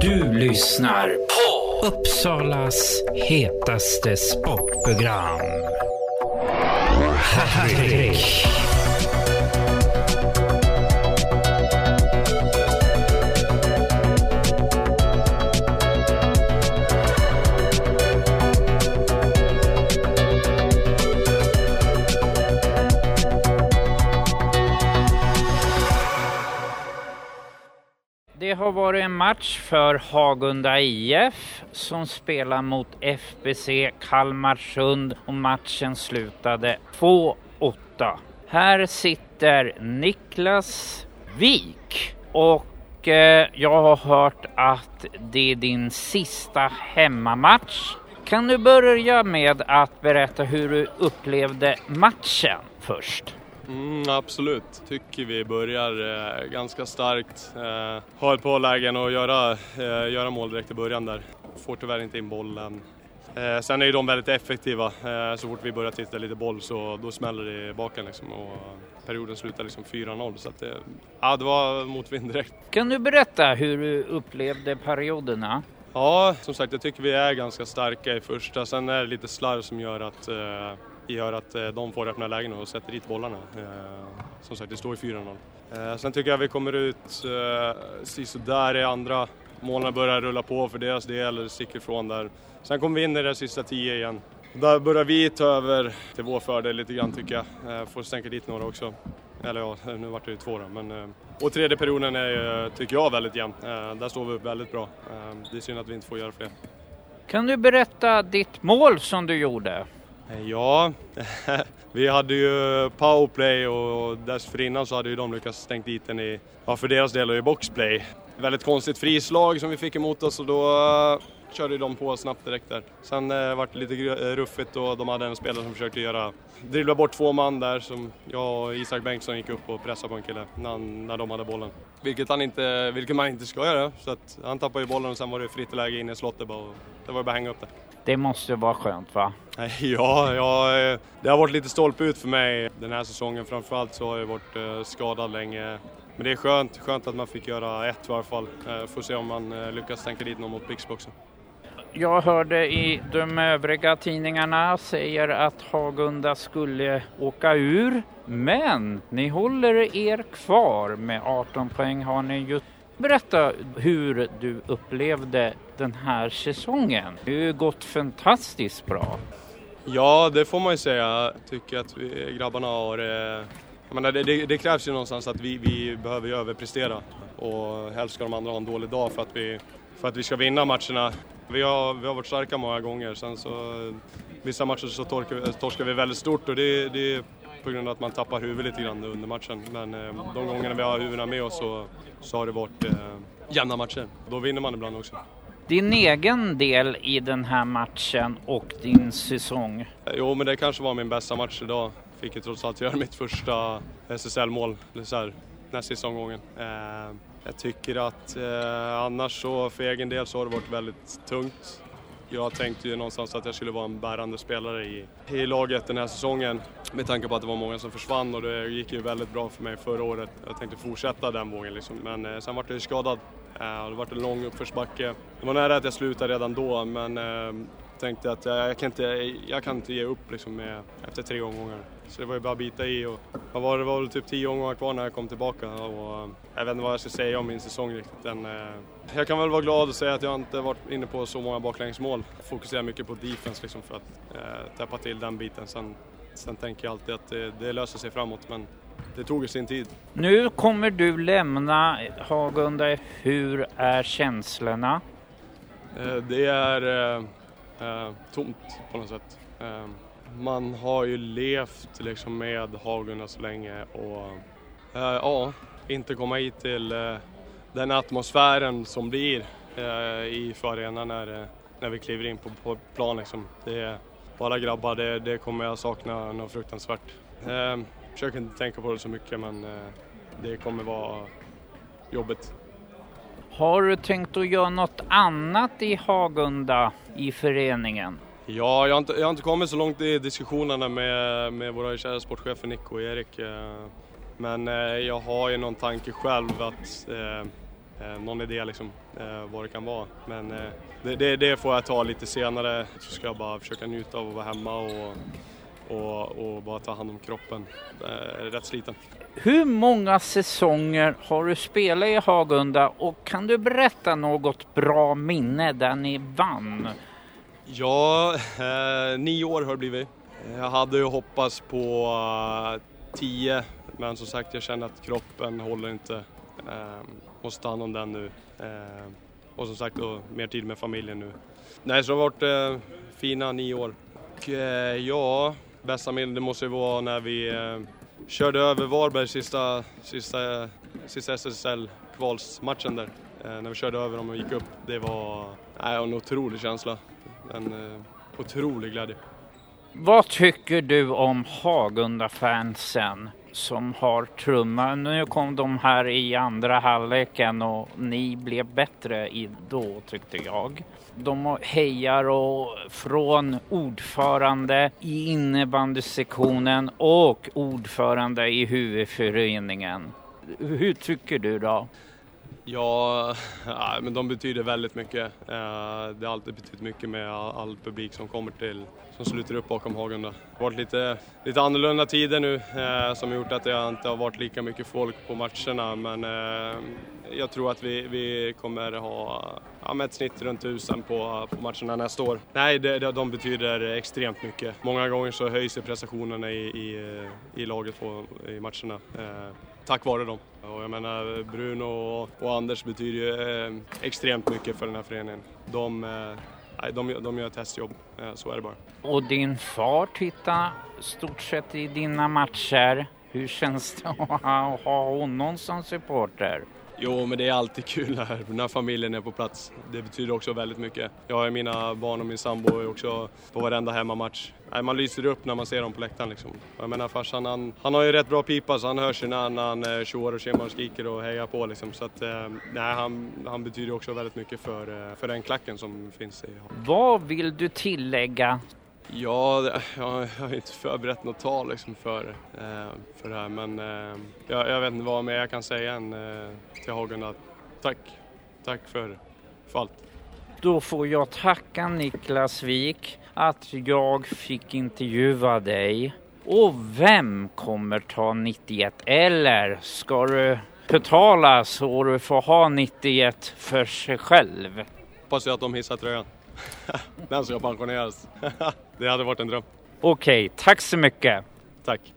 Du lyssnar på Uppsalas hetaste sportprogram. Hattrick. Har varit en match för Hagunda IF som spelar mot FBC Kalmarsund och matchen slutade 2-8. Här sitter Niklas Wik och eh, jag har hört att det är din sista hemmamatch. Kan du börja med att berätta hur du upplevde matchen först? Mm, absolut, tycker vi börjar eh, ganska starkt. Eh, har ett par lägen att göra, eh, göra mål direkt i början där. Får tyvärr inte in bollen. Eh, sen är ju de väldigt effektiva. Eh, så fort vi börjar titta lite boll så då smäller det i baken liksom. Och perioden slutar liksom 4-0 så att det, ja, det var motvind direkt. Kan du berätta hur du upplevde perioderna? Ja, som sagt jag tycker vi är ganska starka i första. Sen är det lite slarv som gör att eh, gör att eh, de får öppna lägen och sätter dit bollarna. Eh, som sagt, det står ju 4-0. Eh, sen tycker jag vi kommer ut där i andra. Målen börjar rulla på för deras del, eller sticker ifrån där. Sen kommer vi in i det sista tio igen. Där börjar vi ta över till vår fördel lite grann tycker jag. Får stänka dit några också. Eller ja, nu vart det ju två då. Men, och tredje perioden är, tycker jag, väldigt jämn. Där står vi upp väldigt bra. Det är synd att vi inte får göra fler. Kan du berätta ditt mål som du gjorde? Eh, ja, vi hade ju powerplay och dessförinnan så hade ju de lyckats stängt dit den i, ja för deras del i boxplay. Väldigt konstigt frislag som vi fick emot oss och då eh, körde de på snabbt direkt där. Sen eh, vart det lite eh, ruffigt och de hade en spelare som försökte göra, dribbla bort två man där som jag och Isak Bengtsson gick upp och pressade på en kille när, när de hade bollen. Vilket, han inte, vilket man inte ska göra, så att han tappade ju bollen och sen var det fritt läge in i slottet bara och det var bara att hänga upp det. Det måste vara skönt va? Ja, ja, det har varit lite stolpe ut för mig den här säsongen. Framförallt så har jag varit eh, skadad länge. Men det är skönt, skönt att man fick göra ett i alla fall. Eh, får se om man eh, lyckas tänka dit någon mot Pixboxen. Jag hörde i de övriga tidningarna säger att Hagunda skulle åka ur. Men ni håller er kvar med 18 poäng har ni just Berätta hur du upplevde den här säsongen. Det har ju gått fantastiskt bra. Ja, det får man ju säga. Jag tycker att vi, grabbarna har... Eh, menar, det, det, det, krävs ju någonstans att vi, vi behöver ju överprestera och helst ska de andra ha en dålig dag för att vi, för att vi ska vinna matcherna. Vi har, vi har varit starka många gånger, sen så vissa matcher så torkar, torskar vi väldigt stort och det, det på grund av att man tappar huvudet lite grann under matchen. Men eh, de gångerna vi har huvudena med oss så, så har det varit eh, jämna matcher. Då vinner man ibland också. Din egen del i den här matchen och din säsong? Eh, jo, men det kanske var min bästa match idag. Fick ju trots allt göra mitt första SSL-mål näst sista omgången. Jag tycker att eh, annars så för egen del så har det varit väldigt tungt. Jag tänkte ju någonstans att jag skulle vara en bärande spelare i, i laget den här säsongen med tanke på att det var många som försvann och det gick ju väldigt bra för mig förra året. Jag tänkte fortsätta den vågen liksom. men eh, sen vart jag ju skadad. Eh, det vart en lång uppförsbacke. Det var nära att jag slutade redan då men eh, tänkte att jag kan inte, jag kan inte ge upp liksom med, efter tre omgångar. Så det var ju bara att bita i och vad var det, var väl typ tio omgångar kvar när jag kom tillbaka och jag vet inte vad jag ska säga om min säsong riktigt. Den, jag kan väl vara glad och säga att jag inte varit inne på så många baklängesmål. Fokuserar mycket på defense liksom för att eh, täppa till den biten. Sen, sen tänker jag alltid att det, det löser sig framåt men det tog sin tid. Nu kommer du lämna Hagunda. Hur är känslorna? Eh, det är eh, eh, tomt på något sätt. Man har ju levt liksom med Hagunda så länge och eh, ja, inte komma hit till eh, den atmosfären som blir eh, i arenan när, eh, när vi kliver in på, på plan. Liksom. Det är bara grabbar, det, det kommer jag sakna något fruktansvärt. Eh, försöker inte tänka på det så mycket men eh, det kommer vara jobbigt. Har du tänkt att göra något annat i Hagunda i föreningen? Ja, jag har inte, jag har inte kommit så långt i diskussionerna med, med våra kära sportchefer Nico och Erik. Eh, men eh, jag har ju någon tanke själv att eh, eh, någon idé liksom, eh, vad det kan vara. Men eh, det, det, det, får jag ta lite senare. Så ska jag bara försöka njuta av att vara hemma och, och, och bara ta hand om kroppen. Jag är rätt sliten. Hur många säsonger har du spelat i Hagunda och kan du berätta något bra minne där ni vann? Ja, eh, nio år har det blivit. Jag hade ju hoppats på eh, tio, men som sagt jag känner att kroppen håller inte. Eh, måste ta hand om den nu. Eh, och som sagt då, mer tid med familjen nu. Nej, så det har varit eh, fina nio år. Och, eh, ja, bästa minnet, det måste ju vara när vi eh, körde över Varberg sista, sista, sista SSL-kvalsmatchen där. Eh, när vi körde över dem och gick upp. Det var nej, en otrolig känsla. En eh, otrolig glädje. Vad tycker du om Hagunda-fansen som har trumman? Nu kom de här i andra halvleken och ni blev bättre i då tyckte jag. De hejar och från ordförande i innebandysektionen och ordförande i huvudföreningen. Hur tycker du då? Ja, men de betyder väldigt mycket. Eh, det har alltid betytt mycket med all publik som kommer till, som sluter upp bakom Hagunda. Det har varit lite, lite annorlunda tider nu eh, som som gjort att det inte har varit lika mycket folk på matcherna men eh, jag tror att vi, vi kommer ha ja, med ett snitt runt tusen på, på matcherna nästa år. Nej, det, de betyder extremt mycket. Många gånger så höjs prestationerna i, i, i laget på, i matcherna tack vare dem. Och jag menar Bruno och, Anders betyder ju eh, extremt mycket för den här föreningen. De, eh, de, de gör ett hästjobb, eh, så är det bara. Och din far tittar stort sett i dina matcher. Hur känns det att ha honom som supporter? Jo, men det är alltid kul när, när familjen är på plats. Det betyder också väldigt mycket. Jag har mina barn och min sambo också på varenda hemmamatch. Nej, man lyser upp när man ser dem på läktaren. Liksom. Jag menar farsan, han, han har ju rätt bra pipa så han hörs ju när, när han eh, tjoar och tjimmar och skriker och hejar på. Liksom. Så att, eh, nej, han, han betyder också väldigt mycket för, eh, för den klacken som finns i Vad vill du tillägga Ja, jag, har inte förberett något tal liksom för, eh, för det här men eh, jag, jag, vet inte vad mer jag kan säga än eh, till Hagunda. Tack, tack för, för allt. Då får jag tacka Niklas Wik att jag fick intervjua dig. Och vem kommer ta 91? Eller ska du betala så du får ha 91 för sig själv? Hoppas jag att de hissar tröjan. Den ska pensioneras. det hade varit en dröm. Okej, tack så mycket. Tack.